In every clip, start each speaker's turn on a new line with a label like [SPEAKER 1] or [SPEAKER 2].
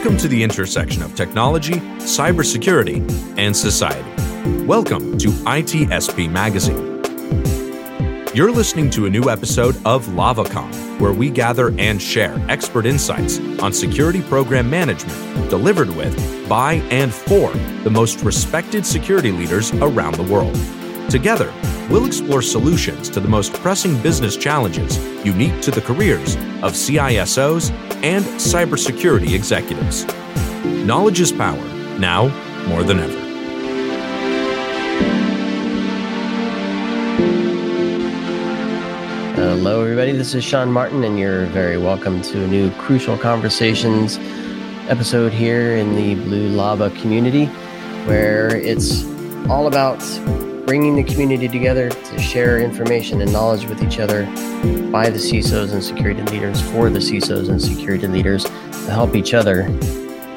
[SPEAKER 1] Welcome to the intersection of technology, cybersecurity, and society. Welcome to ITSP Magazine. You're listening to a new episode of LavaCon, where we gather and share expert insights on security program management delivered with, by, and for the most respected security leaders around the world. Together, we'll explore solutions to the most pressing business challenges unique to the careers of CISOs and cybersecurity executives. Knowledge is power, now more than ever.
[SPEAKER 2] Hello, everybody. This is Sean Martin, and you're very welcome to a new Crucial Conversations episode here in the Blue Lava community, where it's all about bringing the community together to share information and knowledge with each other by the CISOs and security leaders for the CISOs and security leaders to help each other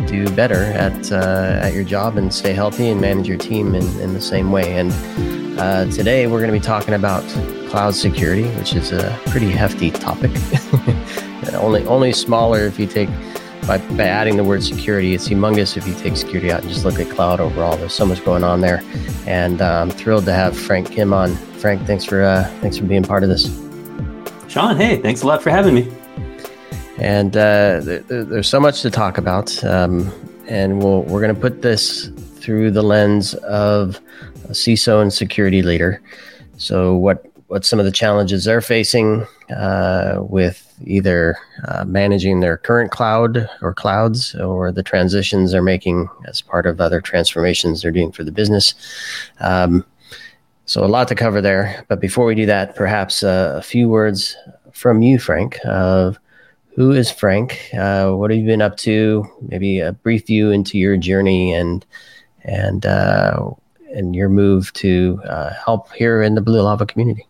[SPEAKER 2] do better at uh, at your job and stay healthy and manage your team in, in the same way. And uh, today we're going to be talking about cloud security, which is a pretty hefty topic. only only smaller if you take by, by adding the word security. It's humongous if you take security out and just look at cloud overall. There's so much going on there, and uh, I'm thrilled to have Frank Kim on. Frank, thanks for uh, thanks for being part of this.
[SPEAKER 3] Sean, hey, thanks a lot for having me.
[SPEAKER 2] And uh, th- th- there's so much to talk about, um, and we'll, we're going to put this through the lens of a CISO and security leader. So, what what some of the challenges they're facing uh, with either uh, managing their current cloud or clouds or the transitions they're making as part of other transformations they're doing for the business. Um, so, a lot to cover there. But before we do that, perhaps uh, a few words from you, Frank, of who is Frank? Uh, what have you been up to? Maybe a brief view into your journey and and uh, and your move to uh, help here in the Blue Lava community.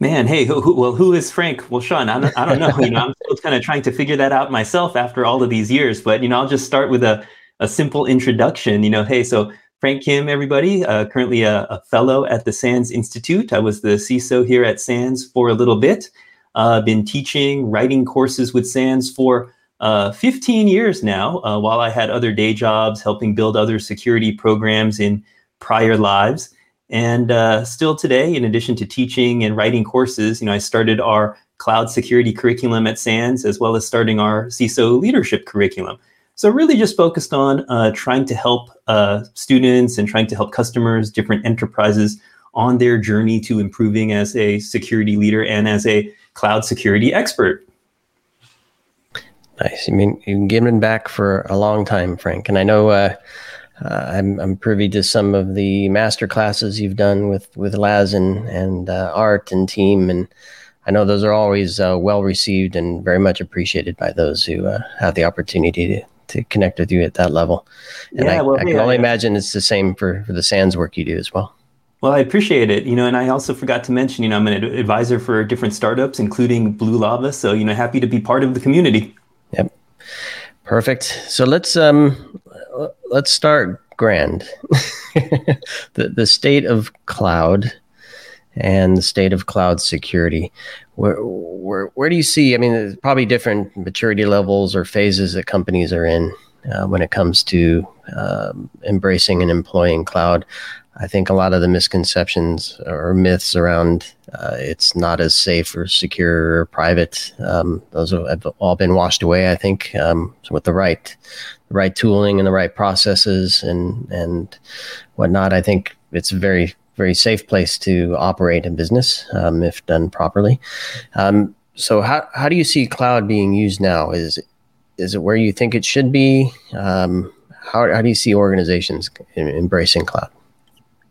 [SPEAKER 3] Man, hey, who, who, well, who is Frank? Well, Sean, I don't, I don't know. You know, I'm still kind of trying to figure that out myself after all of these years. But you know, I'll just start with a a simple introduction. You know, hey, so Frank Kim, everybody, uh, currently a, a, fellow at the SANS Institute. I was the CISO here at SANS for a little bit. Uh, been teaching, writing courses with SANS for uh, 15 years now, uh, while I had other day jobs, helping build other security programs in prior lives. And uh, still today, in addition to teaching and writing courses, you know, I started our cloud security curriculum at SANS, as well as starting our CISO leadership curriculum. So really just focused on uh, trying to help uh, students and trying to help customers, different enterprises on their journey to improving as a security leader and as a cloud security expert.
[SPEAKER 2] Nice. I mean, you've been giving back for a long time, Frank. And I know uh, uh, I'm, I'm privy to some of the master classes you've done with with Laz and and uh, Art and team, and I know those are always uh, well received and very much appreciated by those who uh, have the opportunity to to connect with you at that level. And yeah, I, well, I can yeah, only yeah. imagine it's the same for for the SANS work you do as well.
[SPEAKER 3] Well, I appreciate it. You know, and I also forgot to mention, you know, I'm an advisor for different startups, including Blue Lava. So, you know, happy to be part of the community.
[SPEAKER 2] Yep. Perfect. So let's um let's start grand. the the state of cloud and the state of cloud security. Where where where do you see? I mean, there's probably different maturity levels or phases that companies are in uh, when it comes to um, embracing and employing cloud. I think a lot of the misconceptions or myths around uh, it's not as safe or secure or private. Um, those have all been washed away. I think um, with the right, the right tooling and the right processes and and whatnot. I think it's a very very safe place to operate a business um, if done properly. Um, so how how do you see cloud being used now? Is is it where you think it should be? Um, how how do you see organizations embracing cloud?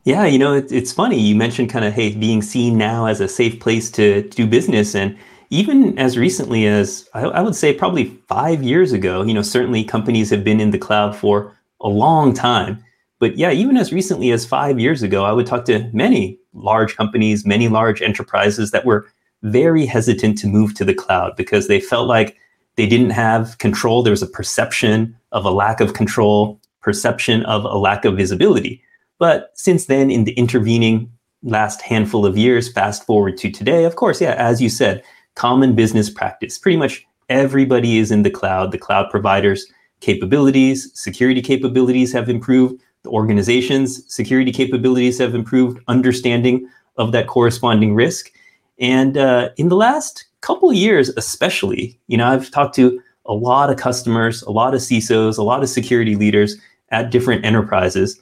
[SPEAKER 3] Yeah, you know, it, it's funny. You mentioned kind of, hey, being seen now as a safe place to, to do business. And even as recently as I, I, would say probably five years ago, you know, certainly companies have been in the cloud for a long time. But yeah, even as recently as five years ago, I would talk to many large companies, many large enterprises that were very hesitant to move to the cloud because they felt like they didn't have control. There was a perception of a lack of control, perception of a lack of visibility. But since then, in the intervening last handful of years, fast forward to today, of course, yeah, as you said, common business practice. Pretty much everybody is in the cloud. The cloud providers' capabilities, security capabilities have improved. The organization's security capabilities have improved, understanding of that corresponding risk. And uh, in the last couple years, especially, you know, I've talked to a lot of customers, a lot of CISOs, a lot of security leaders at different enterprises,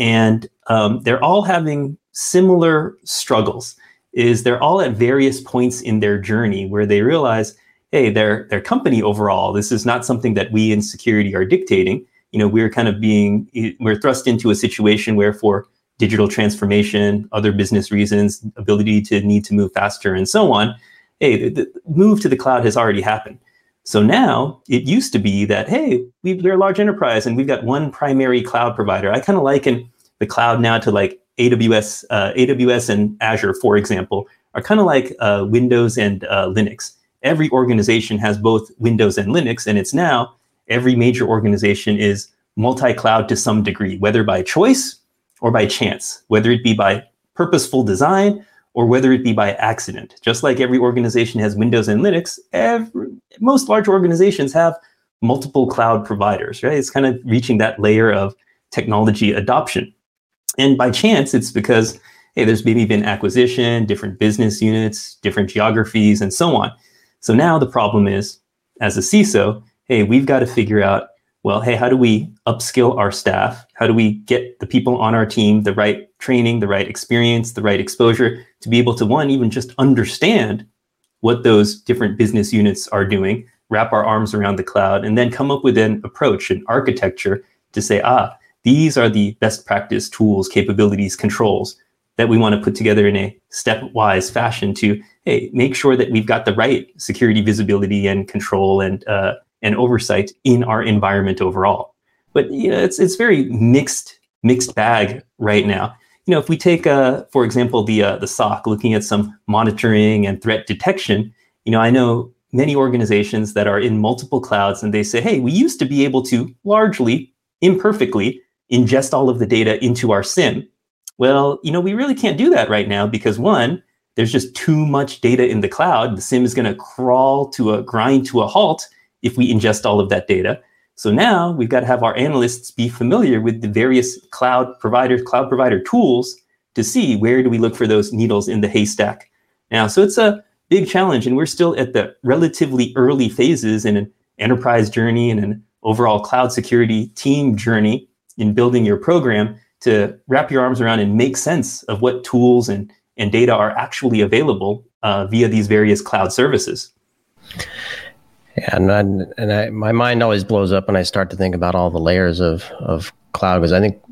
[SPEAKER 3] and um, they're all having similar struggles. Is they're all at various points in their journey where they realize, hey, their their company overall, this is not something that we in security are dictating. You know, we're kind of being we're thrust into a situation where for digital transformation, other business reasons, ability to need to move faster, and so on. Hey, the, the move to the cloud has already happened. So now it used to be that, hey, we, are a large enterprise and we've got one primary cloud provider. I kind of liken the cloud now to like AWS, uh, AWS and Azure, for example, are kind of like uh, Windows and uh, Linux. Every organization has both Windows and Linux, and it's now every major organization is multi-cloud to some degree, whether by choice or by chance, whether it be by purposeful design or whether it be by accident. Just like every organization has Windows and Linux, every, most large organizations have multiple cloud providers, right? It's kind of reaching that layer of technology adoption. And by chance, it's because, hey, there's maybe been acquisition, different business units, different geographies, and so on. So now the problem is, as a CISO, hey, we've got to figure out well, hey, how do we upskill our staff? How do we get the people on our team the right training, the right experience, the right exposure to be able to, one, even just understand what those different business units are doing, wrap our arms around the cloud, and then come up with an approach, an architecture to say, ah, these are the best practice tools, capabilities, controls that we want to put together in a stepwise fashion to, hey, make sure that we've got the right security visibility and control and uh, and oversight in our environment overall. But you know, it's it's very mixed mixed bag right now. You know, if we take, uh, for example, the uh, the SOC, looking at some monitoring and threat detection, you know, I know many organizations that are in multiple clouds, and they say, hey, we used to be able to largely, imperfectly, ingest all of the data into our SIEM. Well, you know, we really can't do that right now because one, there's just too much data in the cloud. The SIEM is going to crawl to a grind to a halt if we ingest all of that data. So now we've got to have our analysts be familiar with the various cloud provider, cloud provider tools to see where do we look for those needles in the haystack. Now, so it's a big challenge, and we're still at the relatively early phases in an enterprise journey and an overall cloud security team journey in building your program to wrap your arms around and make sense of what tools and, and data are actually available uh, via these various cloud services.
[SPEAKER 2] Yeah, and I, and I, my mind always blows up when I start to think about all the layers of of cloud because I think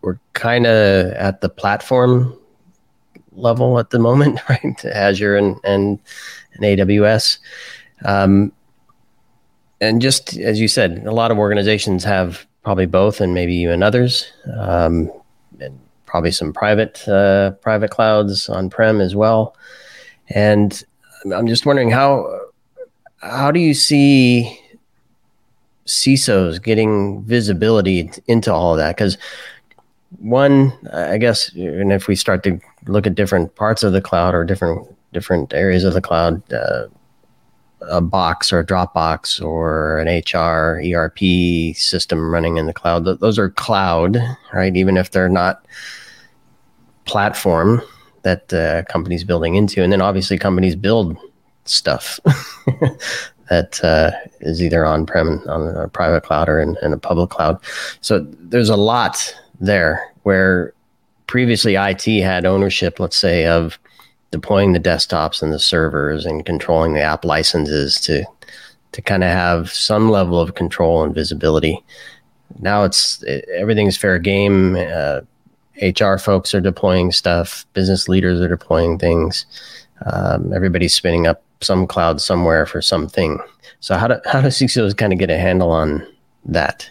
[SPEAKER 2] we're kind of at the platform level at the moment, right? Azure and and, and AWS, um, and just as you said, a lot of organizations have probably both, and maybe even others, um, and probably some private uh, private clouds on prem as well. And I'm just wondering how how do you see CISOs getting visibility into all of that? Because one, I guess, and if we start to look at different parts of the cloud or different different areas of the cloud, uh, a box or a Dropbox or an HR ERP system running in the cloud, th- those are cloud, right? Even if they're not platform that uh, companies building into, and then obviously companies build stuff that uh, is either on prem on a private cloud or in, in, a public cloud. So there's a lot there where previously IT had ownership, let's say, of deploying the desktops and the servers and controlling the app licenses to to kind of have some level of control and visibility. Now it's it, everything's fair game. Uh, HR folks are deploying stuff. Business leaders are deploying things. Um, everybody's spinning up some cloud somewhere for something. So how do how do CISOs kind of get a handle on that?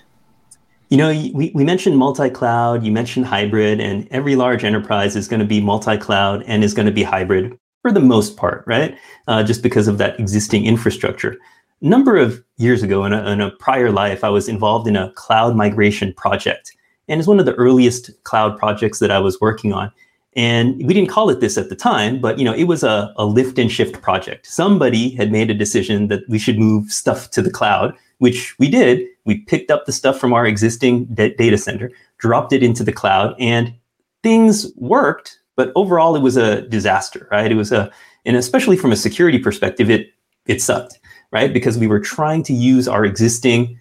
[SPEAKER 3] You know, we, we mentioned multi cloud, you mentioned hybrid, and every large enterprise is going to be multi cloud and is going to be hybrid for the most part, right? Uh, just because of that existing infrastructure. A number of years ago, in a, in a prior life, I was involved in a cloud migration project. And it's one of the earliest cloud projects that I was working on. And we didn't call it this at the time, but you know, it was a, a lift and shift project. Somebody had made a decision that we should move stuff to the cloud, which we did. We picked up the stuff from our existing data center, dropped it into the cloud, and things worked. But overall, it was a disaster, right? It was a, and especially from a security perspective, it it sucked, right? Because we were trying to use our existing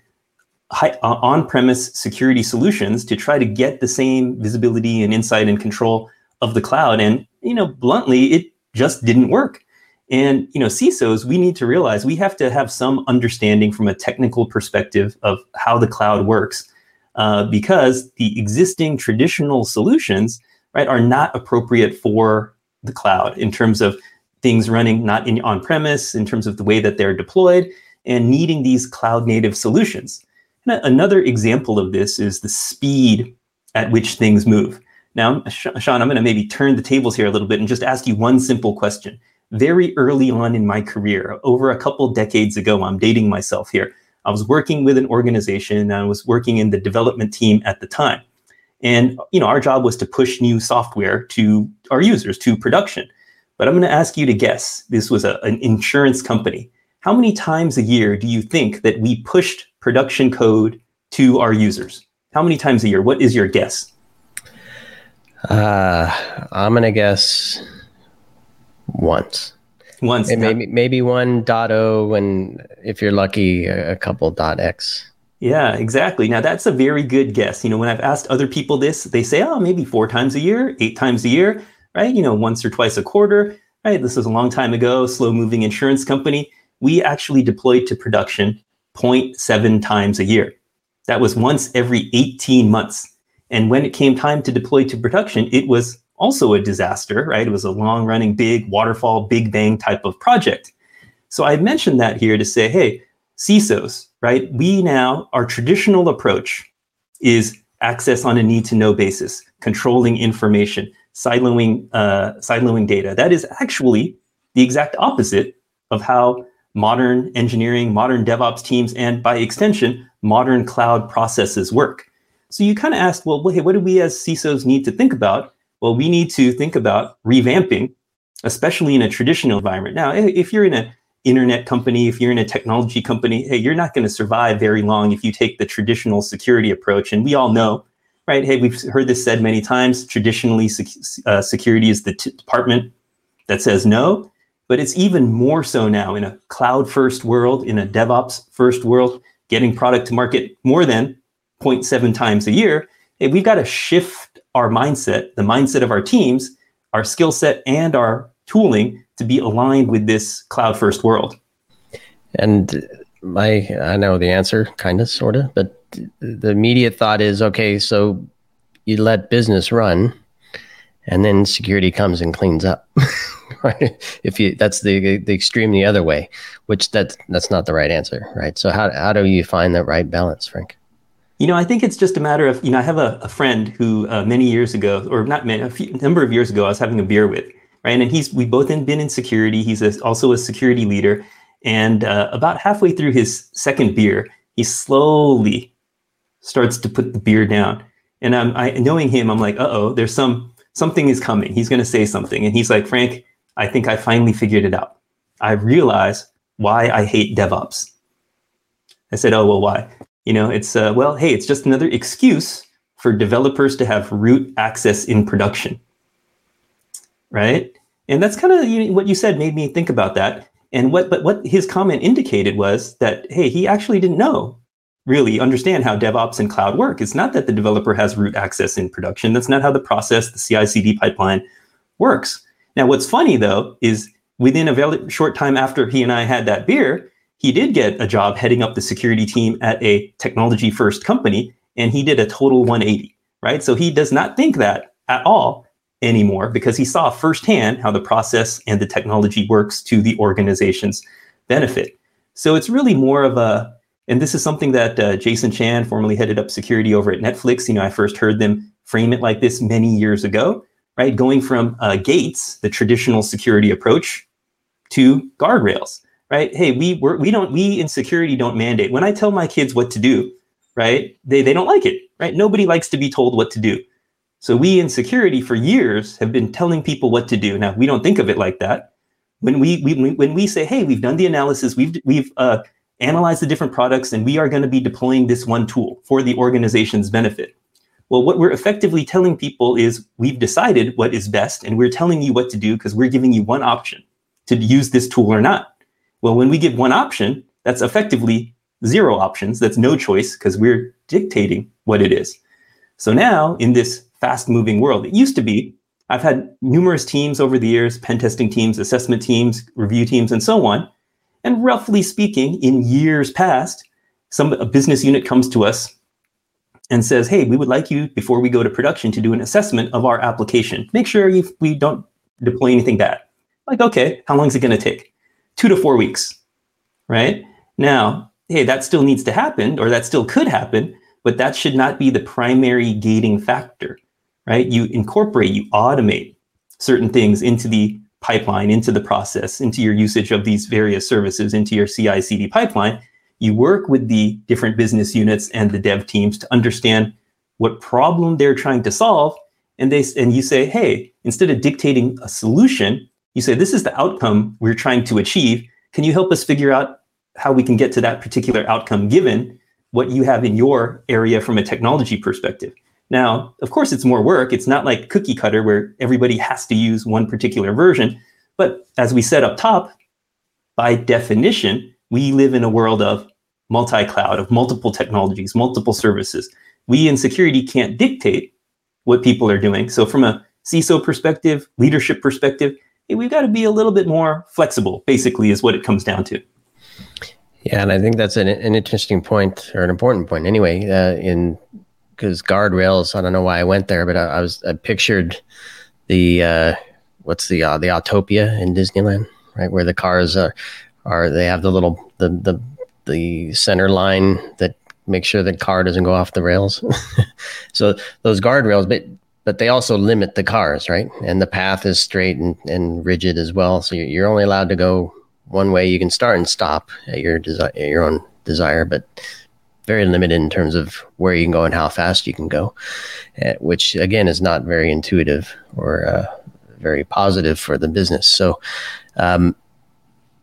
[SPEAKER 3] high, uh, on-premise security solutions to try to get the same visibility and insight and control of the cloud. And, you know, bluntly, it just didn't work. And, you know, CISOs, we need to realize we have to have some understanding from a technical perspective of how the cloud works uh, because the existing traditional solutions, right, are not appropriate for the cloud in terms of things running not in on premise, in terms of the way that they're deployed, and needing these cloud native solutions. And another example of this is the speed at which things move. Now, Sean, I'm going to maybe turn the tables here a little bit and just ask you one simple question. Very early on in my career, over a couple decades ago, I'm dating myself here. I was working with an organization and I was working in the development team at the time. And you know, our job was to push new software to our users to production. But I'm going to ask you to guess. This was a, an insurance company. How many times a year do you think that we pushed production code to our users? How many times a year? What is your guess?
[SPEAKER 2] Uh, I'm gonna guess once.
[SPEAKER 3] Once,
[SPEAKER 2] maybe maybe one dot o, and if you're lucky, a couple dot x.
[SPEAKER 3] Yeah, exactly. Now that's a very good guess. You know, when I've asked other people this, they say, "Oh, maybe four times a year, eight times a year, right? You know, once or twice a quarter." Right. This was a long time ago. Slow moving insurance company. We actually deployed to production 0.7 times a year. That was once every 18 months. And when it came time to deploy to production, it was also a disaster, right? It was a long running, big waterfall, big bang type of project. So I mentioned that here to say, hey, CISOs, right? We now, our traditional approach is access on a need to know basis, controlling information, siloing, uh, siloing data. That is actually the exact opposite of how modern engineering, modern DevOps teams, and by extension, modern cloud processes work. So you kind of asked, well, hey, what do we as CISOs need to think about? Well, we need to think about revamping, especially in a traditional environment. Now, if you're in an internet company, if you're in a technology company, hey, you're not going to survive very long if you take the traditional security approach. And we all know, right? Hey, we've heard this said many times. Traditionally, uh, security is the t- department that says no, but it's even more so now in a cloud first world, in a DevOps first world, getting product to market more than 0.7 times a year, hey, we've got to shift our mindset, the mindset of our teams, our skill set, and our tooling to be aligned with this cloud first world.
[SPEAKER 2] And my, I know the answer, kind of, sort of, but the immediate thought is okay, so you let business run, and then security comes and cleans up. right? If you that's the the extreme the other way, which that that's not the right answer, right? So how how do you find that right balance, Frank?
[SPEAKER 3] You know, I think it's just a matter of, you know, I have a, a friend who uh, many years ago, or not many, a few, number of years ago, I was having a beer with, right? And he's, we both been in security. He's a, also a security leader. And uh, about halfway through his second beer, he slowly starts to put the beer down. And I'm, I, knowing him, I'm like, uh oh, there's some, something is coming. He's going to say something. And he's like, Frank, I think I finally figured it out. I realize why I hate DevOps. I said, oh, well, why? You know, it's uh, well, hey, it's just another excuse for developers to have root access in production, right? And that's kind of you know, what you said made me think about that. And what, but what his comment indicated was that hey, he actually didn't know really understand how DevOps and cloud work. It's not that the developer has root access in production. That's not how the process, the CI/CD pipeline works. Now, what's funny though is within a very short time after he and I had that beer, he did get a job heading up the security team at a technology first company, and he did a total 180, right? So he does not think that at all anymore because he saw firsthand how the process and the technology works to the organization's benefit. So it's really more of a And this is something that uh, Jason Chan, formerly headed up security over at Netflix, you know, I first heard them frame it like this many years ago, right? Going from uh, gates, the traditional security approach, to guardrails, right? Hey, we we're, we don't we in security don't mandate. When I tell my kids what to do, right? They they don't like it, right? Nobody likes to be told what to do. So we in security for years have been telling people what to do. Now we don't think of it like that. When we, we when we say, hey, we've done the analysis, we've we've uh, analyzed the different products, and we are going to be deploying this one tool for the organization's benefit. Well, what we're effectively telling people is we've decided what is best, and we're telling you what to do because we're giving you one option to use this tool or not. Well, when we give one option, that's effectively zero options. That's no choice because we're dictating what it is. So now in this fast moving world, it used to be I've had numerous teams over the years, pen testing teams, assessment teams, review teams, and so on. And roughly speaking, in years past, some a business unit comes to us and says, "Hey, we would like you before we go to production to do an assessment of our application. Make sure you, we don't deploy anything bad." Like, okay, how long is it going to take? Two to four weeks, right? Now, hey, that still needs to happen, or that still could happen, but that should not be the primary gating factor, right? You incorporate, you automate certain things into the pipeline, into the process, into your usage of these various services, into your CI CD pipeline. You work with the different business units and the dev teams to understand what problem they're trying to solve. And they and you say, hey, instead of dictating a solution, you say, this is the outcome we're trying to achieve. Can you help us figure out how we can get to that particular outcome given what you have in your area from a technology perspective? Now, of course, it's more work. It's not like cookie cutter where everybody has to use one particular version. But as we said up top, by definition, we live in a world of multi cloud, of multiple technologies, multiple services. We in security can't dictate what people are doing. So, from a CISO perspective, leadership perspective, we've got to be a little bit more flexible, basically, is what it comes down to.
[SPEAKER 2] Yeah, and I think that's an, an interesting point or an important point anyway. Uh, in because guardrails, I don't know why I went there, but I, I was I pictured the uh, what's the uh, the Autopia in Disneyland, right, where the cars are are they have the little the the the center line that makes sure the car doesn't go off the rails. so those guardrails, but but they also limit the cars, right? And the path is straight and, and rigid as well. So you're only allowed to go one way. You can start and stop at your desi- at your own desire, but very limited in terms of where you can go and how fast you can go, uh, which again is not very intuitive or uh, very positive for the business. So, um,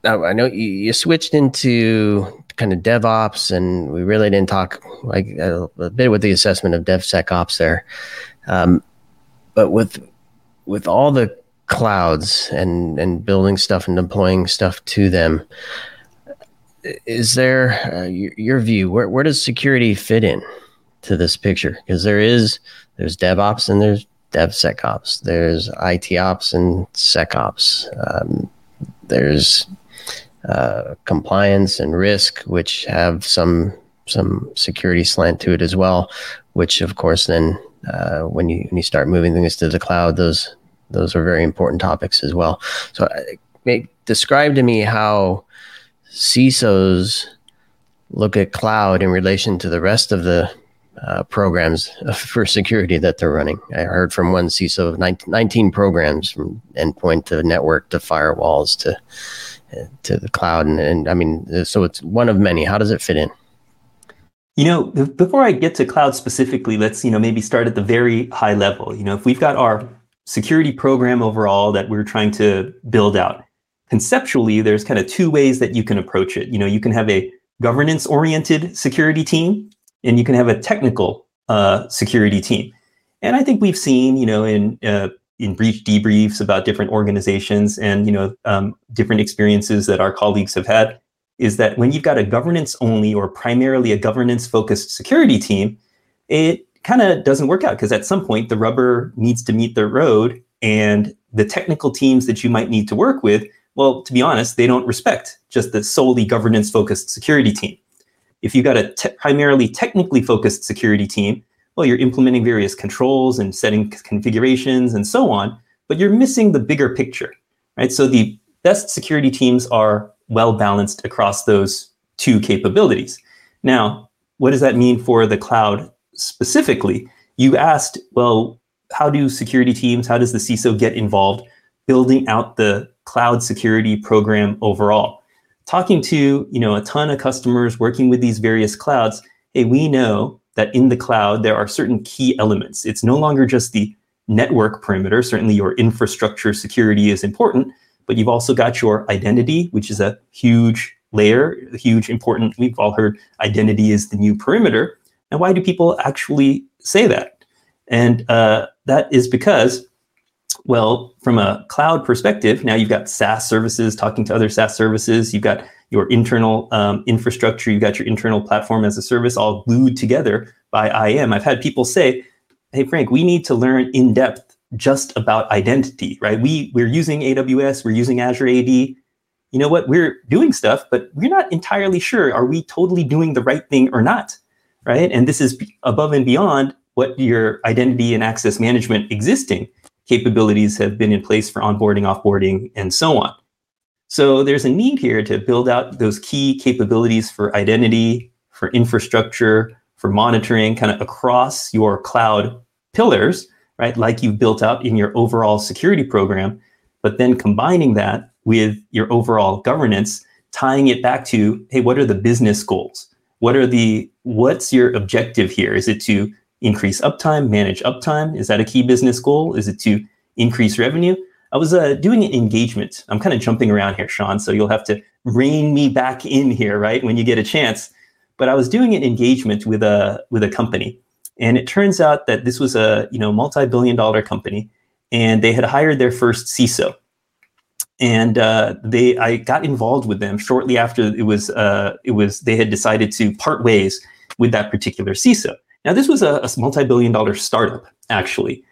[SPEAKER 2] I know you, you, switched into kind of DevOps, and we really didn't talk like a, a bit with the assessment of DevSecOps there. Um, but with with all the clouds and and building stuff and deploying stuff to them is there uh, your, your, view where, where does security fit in to this picture? Because there is there's devops and there's devsecops. There's it ops and secops. Um, there's uh, compliance and risk which have some some security slant to it as well which of course then uh, when you when you start moving things to the cloud, those those are very important topics as well. So, uh, describe to me how CISOs look at cloud in relation to the rest of the uh, programs for security that they're running. I heard from one CISO of 19, 19 programs from endpoint to network to firewalls to uh, to the cloud, and, and I mean, so it's one of many. How does it fit in?
[SPEAKER 3] You know, before I get to cloud specifically, let's, you know, maybe start at the very high level. You know, if we've got our security program overall that we're trying to build out, conceptually, there's kind of two ways that you can approach it. You know, you can have a governance oriented security team and you can have a technical uh, security team. And I think we've seen, you know, in uh, in brief debriefs about different organizations and you know um, different experiences that our colleagues have had is that when you've got a governance only or primarily a governance focused security team, it kind of doesn't work out because at some point the rubber needs to meet the road and the technical teams that you might need to work with, well, to be honest, they don't respect just the solely governance focused security team. If you've got a te- primarily technically focused security team, well, you're implementing various controls and setting configurations and so on, but you're missing the bigger picture, right? So the best security teams are well balanced across those two capabilities. Now, what does that mean for the cloud specifically? You asked, well, how do security teams, how does the CISO get involved building out the cloud security program overall? Talking to, you know, a ton of customers working with these various clouds, hey, we know that in the cloud there are certain key elements. It's no longer just the network perimeter. Certainly your infrastructure security is important, but you've also got your identity, which is a huge layer, a huge important. We've all heard identity is the new perimeter. And why do people actually say that? And uh, that is because, well, from a cloud perspective, now you've got SaaS services talking to other SaaS services. You've got your internal um, infrastructure. You've got your internal platform as a service all glued together by IAM. I've had people say, "Hey, Frank, we need to learn in depth just about identity, right? We we're using AWS, we're using Azure AD. You know what? We're doing stuff, but we're not entirely sure. Are we totally doing the right thing or not? Right? And this is above and beyond what your identity and access management existing capabilities have been in place for onboarding, offboarding, and so on. So there's a need here to build out those key capabilities for identity, for infrastructure, for monitoring, kind of across your cloud pillars, right? Like you've built up in your overall security program, but then combining that with your overall governance, tying it back to, hey, what are the business goals? What are the what's your objective here? Is it to increase uptime, manage uptime? Is that a key business goal? Is it to increase revenue? I was uh, doing an engagement. I'm kind of jumping around here, Sean, so you'll have to rein me back in here, right, when you get a chance. But I was doing an engagement with a with a company, and it turns out that this was a you know multi-billion dollar company, and they had hired their first CISO. And uh, they, I got involved with them shortly after it was, uh, it was they had decided to part ways with that particular CISO. Now, this was a, a multi-billion dollar startup, actually.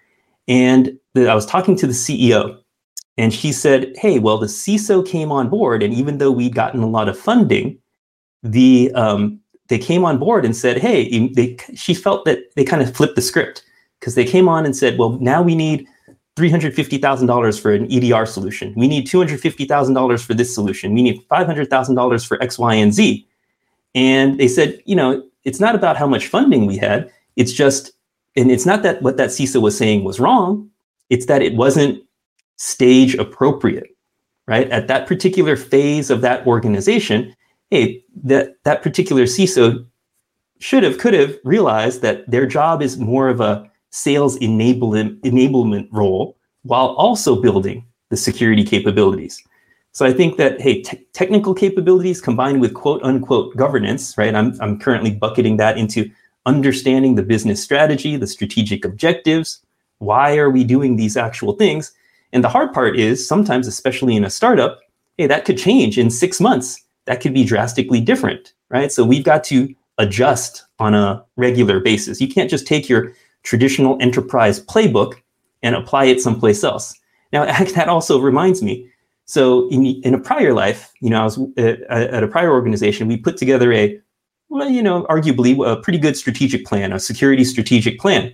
[SPEAKER 3] And the, I was talking to the CEO, and she said, Hey, well, the CISO came on board, and even though we'd gotten a lot of funding, the um, they came on board and said, Hey, they, she felt that they kind of flipped the script because they came on and said, Well, now we need $350,000 for an EDR solution. We need $250,000 for this solution. We need $500,000 for X, Y, and Z. And they said, you know, it's not about how much funding we had. It's just, and it's not that what that CISO was saying was wrong. It's that it wasn't stage appropriate, right? At that particular phase of that organization, hey, that, that particular CISO should have, could have realized that their job is more of a sales enablement, enablement role while also building the security capabilities. So I think that hey, te- technical capabilities combined with quote unquote governance, right? I'm I'm currently bucketing that into understanding the business strategy, the strategic objectives. Why are we doing these actual things? And the hard part is sometimes, especially in a startup, hey, that could change in six months. That could be drastically different, right? So we've got to adjust on a regular basis. You can't just take your traditional enterprise playbook and apply it someplace else. Now, that also reminds me so in, in a prior life, you know, I was at, at a prior organization, we put together a, well, you know, arguably a pretty good strategic plan, a security strategic plan.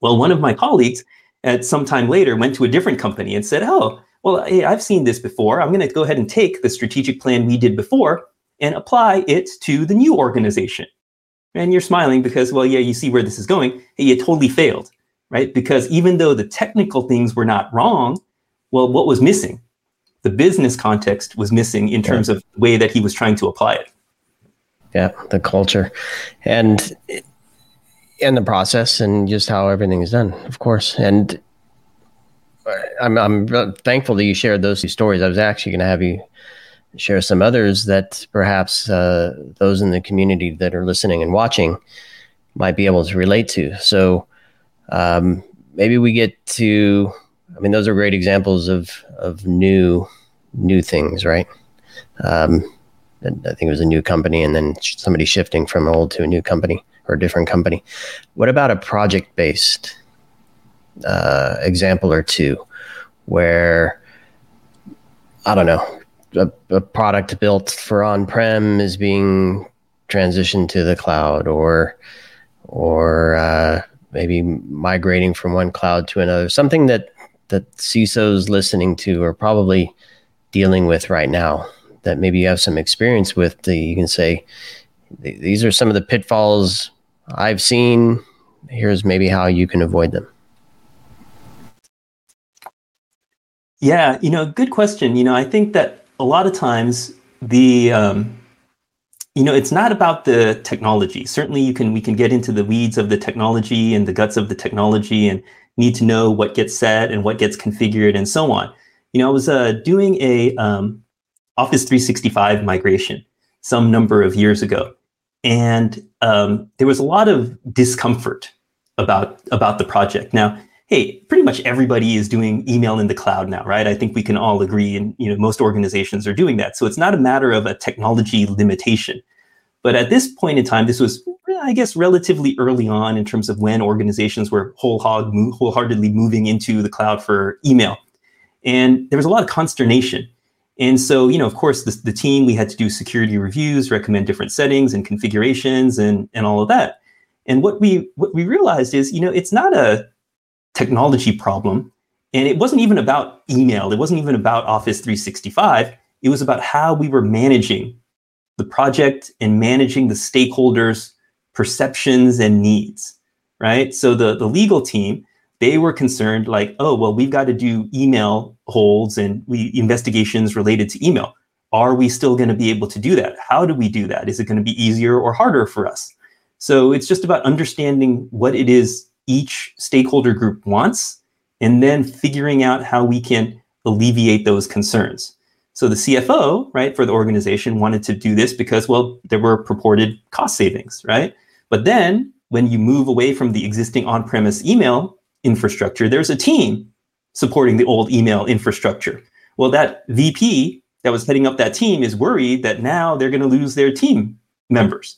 [SPEAKER 3] Well, one of my colleagues at some time later went to a different company and said, oh, well, hey, I've seen this before. I'm going to go ahead and take the strategic plan we did before and apply it to the new organization. And you're smiling because, well, yeah, you see where this is going. Hey, it totally failed, right? Because even though the technical things were not wrong, well, what was missing? the business context was missing in terms yeah. of the way that he was trying to apply it.
[SPEAKER 2] Yeah, the culture and and the process and just how everything is done, of course. And I'm I'm thankful that you shared those two stories. I was actually going to have you share some others that perhaps uh, those in the community that are listening and watching might be able to relate to. So um, maybe we get to I mean, those are great examples of of new new things, right? Um, I think it was a new company, and then somebody shifting from old to a new company or a different company. What about a project based uh, example or two, where I don't know, a, a product built for on prem is being transitioned to the cloud, or or uh, maybe migrating from one cloud to another, something that that CISOs listening to are probably dealing with right now that maybe you have some experience with that you can say, these are some of the pitfalls I've seen. Here's maybe how you can avoid them.
[SPEAKER 3] Yeah, you know, good question. You know, I think that a lot of times the um, you know it's not about the technology. Certainly you can we can get into the weeds of the technology and the guts of the technology and need to know what gets set and what gets configured and so on. You know i was uh, doing a um, office 365 migration some number of years ago. And um, there was a lot of discomfort about about the project. Now hey pretty much everybody is doing email in the cloud now right i think we can all agree and you know most organizations are doing that so it's not a matter of a technology limitation but at this point in time, this was, I guess, relatively early on in terms of when organizations were whole hog, wholeheartedly moving into the cloud for email. And there was a lot of consternation. And so, you know, of course, the, the team, we had to do security reviews, recommend different settings and configurations and, and all of that. And what we what we realized is, you know, it's not a technology problem. And it wasn't even about email. It wasn't even about Office 365. It was about how we were managing the project and managing the stakeholders' perceptions and needs, right? So the, the legal team, they were concerned like, oh, well, we've got to do email holds and we investigations related to email. Are we still going to be able to do that? How do we do that? Is it going to be easier or harder for us? So it's just about understanding what it is each stakeholder group wants and then figuring out how we can alleviate those concerns. So the CFO, right, for the organization wanted to do this because, well, there were purported cost savings, right? But then when you move away from the existing on-premise email infrastructure, there's a team supporting the old email infrastructure. Well, that VP that was heading up that team is worried that now they're going to lose their team members.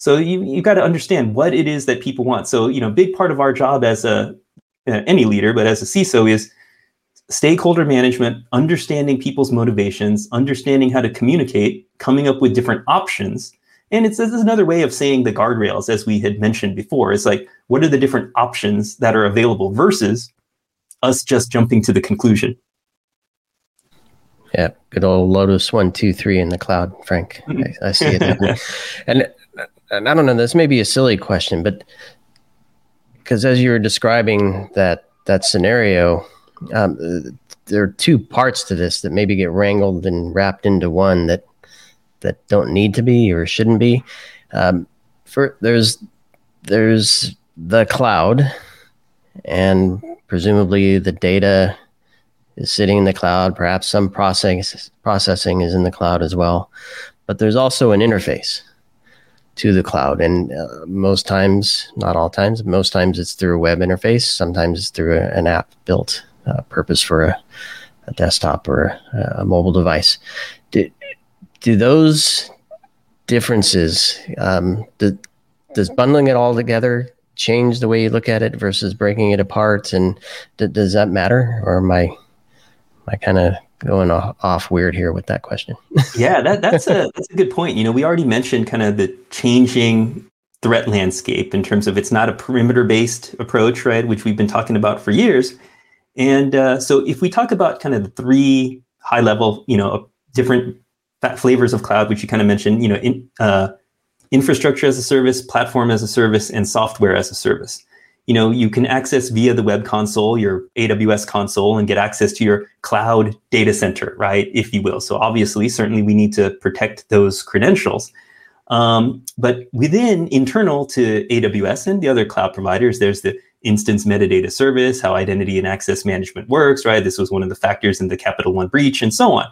[SPEAKER 3] So you you got to understand what it is that people want. So you know, big part of our job as a uh, any leader, but as a CISO is stakeholder management, understanding people's motivations, understanding how to communicate, coming up with different options. And it's this is another way of saying the guardrails, as we had mentioned before. It's like, what are the different options that are available versus us just jumping to the conclusion?
[SPEAKER 2] Yeah, good old Lotus one, two, three in the cloud, Frank. I, I see it. and, and I don't know, this may be a silly question, but because as you were describing that that scenario, um, there are two parts to this that maybe get wrangled and wrapped into one that that don't need to be or shouldn't be. Um, for there's there's the cloud, and presumably the data is sitting in the cloud. Perhaps some process processing is in the cloud as well. But there's also an interface to the cloud, and uh, most times, not all times, most times it's through a web interface. Sometimes it's through a, an app built uh, purpose for a, a desktop or a, a, mobile device. Do, do those differences, um, do, does bundling it all together change the way you look at it versus breaking it apart? And d- does that matter? Or am I, I kind of going off weird here with that question?
[SPEAKER 3] yeah, that, that's a that's a good point. You know, we already mentioned kind of the changing threat landscape in terms of it's not a perimeter based approach, right? Which we've been talking about for years. And uh, so if we talk about kind of the three high level, you know, different flavors of cloud, which you kind of mentioned, you know, in, uh, infrastructure as a service, platform as a service, and software as a service. You know, you can access via the web console, your AWS console, and get access to your cloud data center, right? If you will. So obviously, certainly we need to protect those credentials. Um, but within internal to AWS and the other cloud providers, there's the instance metadata service, how identity and access management works, right? This was one of the factors in the Capital One breach and so on.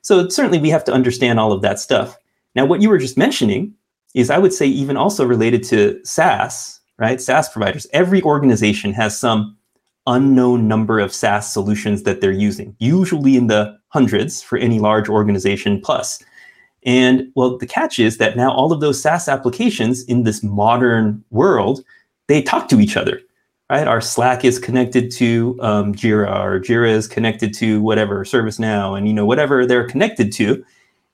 [SPEAKER 3] So certainly we have to understand all of that stuff. Now, what you were just mentioning is I would say even also related to SaaS, right? SaaS providers. Every organization has some unknown number of SaaS solutions that they're using, usually in the hundreds for any large organization plus. And well, the catch is that now all of those SaaS applications in this modern world, they talk to each other right? Our Slack is connected to um, Jira, or Jira is connected to whatever ServiceNow, and you know whatever they're connected to,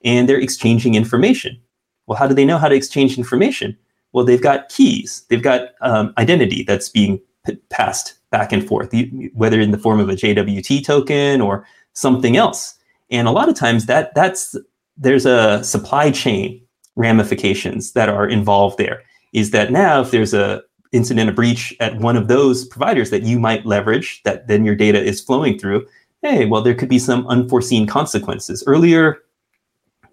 [SPEAKER 3] and they're exchanging information. Well, how do they know how to exchange information? Well, they've got keys, they've got um, identity that's being p- passed back and forth, whether in the form of a JWT token or something else. And a lot of times that that's there's a supply chain ramifications that are involved there. Is that now if there's a incident, a breach at one of those providers that you might leverage, that then your data is flowing through, hey, well, there could be some unforeseen consequences. Earlier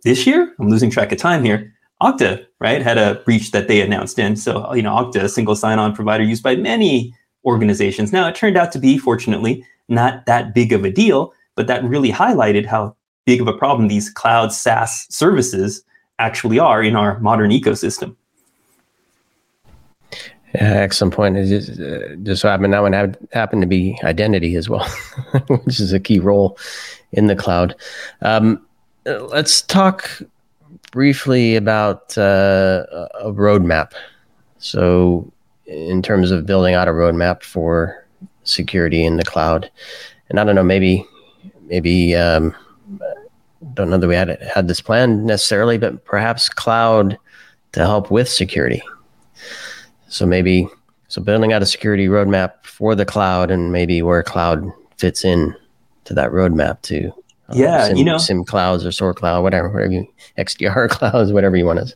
[SPEAKER 3] this year, I'm losing track of time here, Okta, right, had a breach that they announced in. So, you know, Okta, a single sign-on provider used by many organizations. Now, it turned out to be, fortunately, not that big of a deal, but that really highlighted how big of a problem these cloud SaaS services actually are in our modern ecosystem.
[SPEAKER 2] Yeah, excellent point. It just, uh, just so happened that one happened to be identity as well, which is a key role in the cloud. Um, let's talk briefly about uh, a roadmap. So, in terms of building out a roadmap for security in the cloud, and I don't know, maybe, maybe, um, don't know that we had had this plan necessarily, but perhaps cloud to help with security. So maybe, so building out a security roadmap for the cloud, and maybe where cloud fits in to that roadmap to Um,
[SPEAKER 3] yeah,
[SPEAKER 2] SIEM,
[SPEAKER 3] you know,
[SPEAKER 2] SIEM clouds or SOAR cloud, whatever, whatever you, XDR clouds, whatever you want to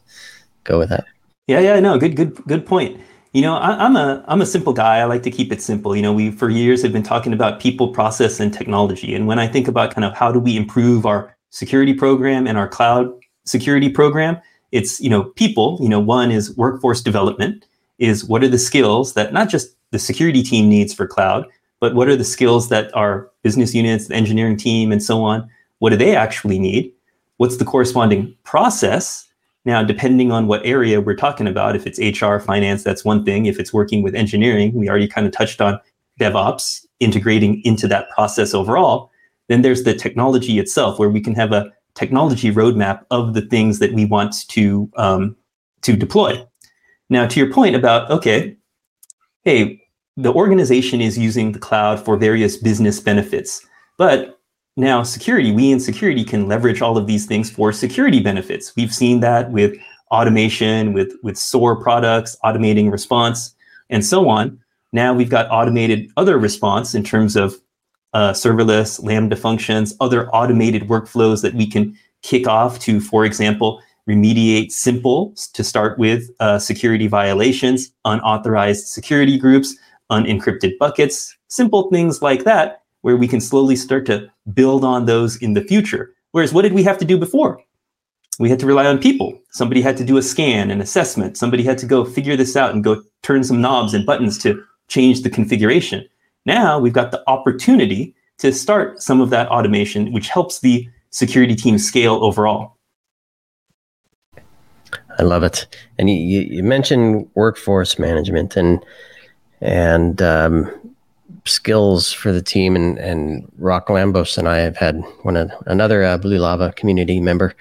[SPEAKER 2] go with that.
[SPEAKER 3] Yeah, yeah, no, good, good, good point. You know, I, am a I'm a simple guy. I like to keep it simple. You know, we for years have been talking about people, process, and technology. And when I think about kind of how do we improve our security program and our cloud security program, it's you know people. You know, one is workforce development. Is what are the skills that not just the security team needs for cloud, but what are the skills that our business units, the engineering team, and so on, what do they actually need? What's the corresponding process? Now, depending on what area we're talking about, if it's HR, finance, that's one thing. If it's working with engineering, we already kind of touched on DevOps integrating into that process overall. Then there's the technology itself, where we can have a technology roadmap of the things that we want to um, to deploy. Now, to your point about okay, hey, the organization is using the cloud for various business benefits. But now security, we in security can leverage all of these things for security benefits. We've seen that with automation, with, with SOAR products, automating response, and so on. Now we've got automated other response in terms of uh, serverless, Lambda functions, other automated workflows that we can kick off to, for example, remediate simple to start with uh, security violations, unauthorized security groups, unencrypted buckets, simple things like that, where we can slowly start to build on those in the future. Whereas what did we have to do before? We had to rely on people. Somebody had to do a scan, an assessment. Somebody had to go figure this out and go turn some knobs and buttons to change the configuration. Now we've got the opportunity to start some of that automation, which helps the security team scale overall.
[SPEAKER 2] I love it. And you, you mentioned workforce management, and and um, skills for the team. And, and Rock Lambros and I have had one of another uh, Blue Lava community member.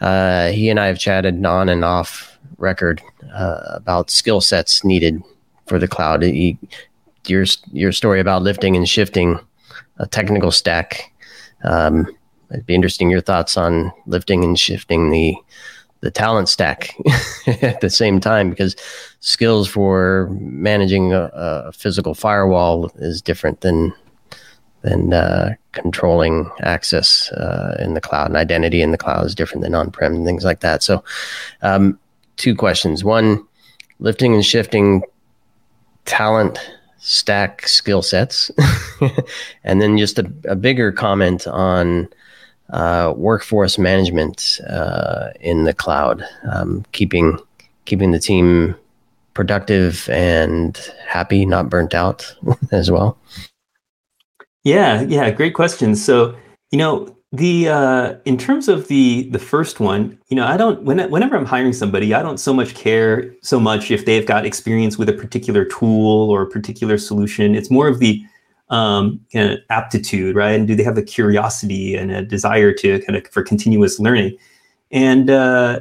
[SPEAKER 2] Uh, he and I have chatted on and off record uh, about skill sets needed for the cloud. He, your your story about lifting and shifting a technical stack. Um, it'd be interesting your thoughts on lifting and shifting the the talent stack at the same time because skills for managing a, a physical firewall is different than than uh, controlling access uh, in the cloud and identity in the cloud is different than on-prem and things like that. So um, two questions. One lifting and shifting talent stack skill sets. And then just a, a bigger comment on uh, workforce management uh, in the cloud, um, keeping keeping the team productive and happy, not burnt out as well.
[SPEAKER 3] Yeah, yeah, great question. So you know the uh, in terms of the the first one, you know, I don't when, whenever I'm hiring somebody, I don't so much care so much if they've got experience with a particular tool or a particular solution. It's more of the um, kind of aptitude, right? And do they have a curiosity and a desire to kind of for continuous learning? And uh,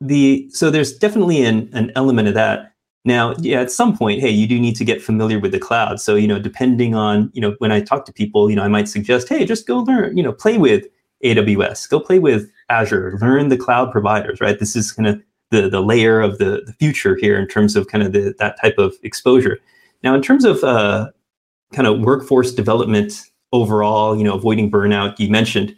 [SPEAKER 3] the so there's definitely an, an element of that. Now, yeah, at some point, hey, you do need to get familiar with the cloud. So, you know, depending on, you know, when I talk to people, you know, I might suggest, hey, just go learn, you know, play with AWS, go play with Azure, learn the cloud providers, right? This is kind of the the layer of the, the future here in terms of kind of the, that type of exposure. Now, in terms of uh, kind of workforce development overall, you know, avoiding burnout, you mentioned,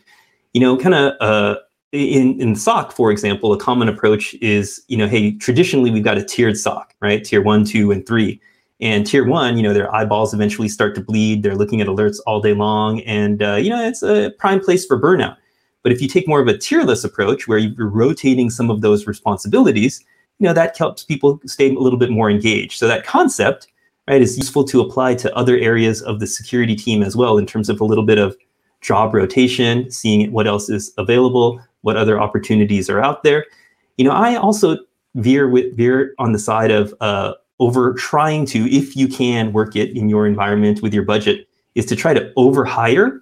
[SPEAKER 3] you know, kind of uh, in in SOC, for example, a common approach is, you know, hey, traditionally we've got a tiered SOC, right? Tier one, two, and three. And tier one, you know, their eyeballs eventually start to bleed. They're looking at alerts all day long, and uh, you know, it's a prime place for burnout. But if you take more of a tierless approach, where you're rotating some of those responsibilities, you know, that helps people stay a little bit more engaged. So that concept, right, is useful to apply to other areas of the security team as well, in terms of a little bit of job rotation, seeing what else is available, what other opportunities are out there. You know, I also veer with veer on the side of uh, over trying to, if you can work it in your environment with your budget, is to try to overhire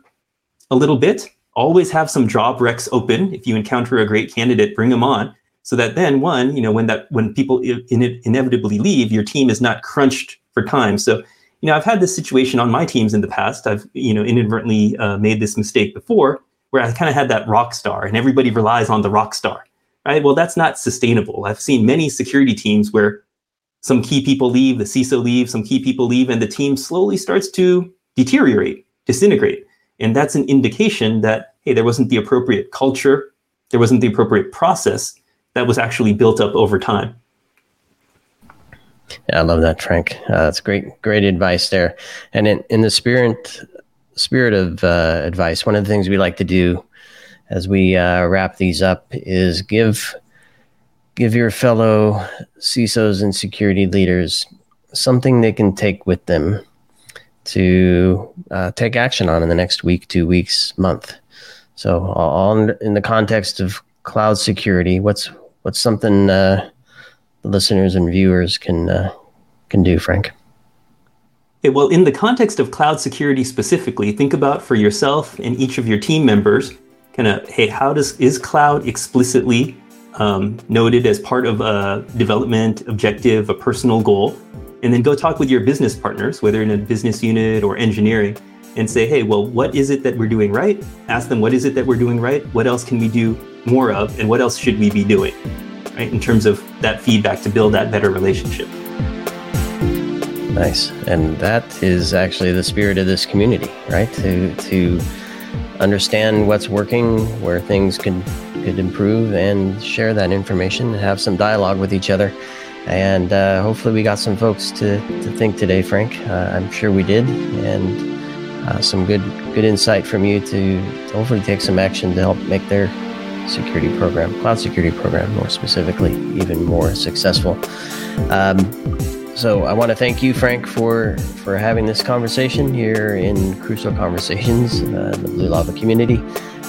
[SPEAKER 3] a little bit. Always have some job recs open. If you encounter a great candidate, bring them on, so that then one, you know, when that when people in, inevitably leave, your team is not crunched for time. So you know, I've had this situation on my teams in the past. I've, you know, inadvertently uh, made this mistake before where I kind of had that rock star and everybody relies on the rock star, right? Well, that's not sustainable. I've seen many security teams where some key people leave, the CISO leaves, some key people leave, and the team slowly starts to deteriorate, disintegrate. And that's an indication that, hey, there wasn't the appropriate culture, there wasn't the appropriate process that was actually built up over time.
[SPEAKER 2] Yeah, I love that, Frank. Uh, that's great, great advice there. And in, in the spirit spirit of uh, advice, one of the things we like to do as we uh, wrap these up is give give your fellow CISOs and security leaders something they can take with them to uh, take action on in the next week, two weeks, month. So, all in the context of cloud security, what's what's something uh, listeners and viewers can uh, can do, Frank?
[SPEAKER 3] Okay, well, in the context of cloud security specifically, think about for yourself and each of your team members, kind of, hey, how does is cloud explicitly um, noted as part of a development objective, a personal goal? And then go talk with your business partners, whether in a business unit or engineering, and say, hey, well, what is it that we're doing right? Ask them, what is it that we're doing right? What else can we do more of? And what else should we be doing? Right? In terms of that feedback to build that better relationship.
[SPEAKER 2] Nice. And that is actually the spirit of this community, right? To to understand what's working, where things could could improve, and share that information and have some dialogue with each other. And uh, hopefully, we got some folks to, to think today, Frank. Uh, I'm sure we did, and uh, some good good insight from you to, to hopefully take some action to help make their security program, cloud security program, more specifically, even more successful. Um, so I want to thank you, Frank, for for having this conversation here in Crucial Conversations, uh, the Blue Lava community.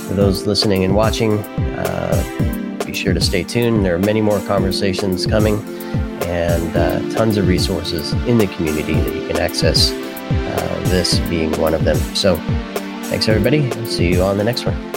[SPEAKER 2] For those listening and watching, uh, be sure to stay tuned. There are many more conversations coming, and uh, tons of resources in the community that you can access. Uh, this being one of them. So, thanks everybody. See you on the next one.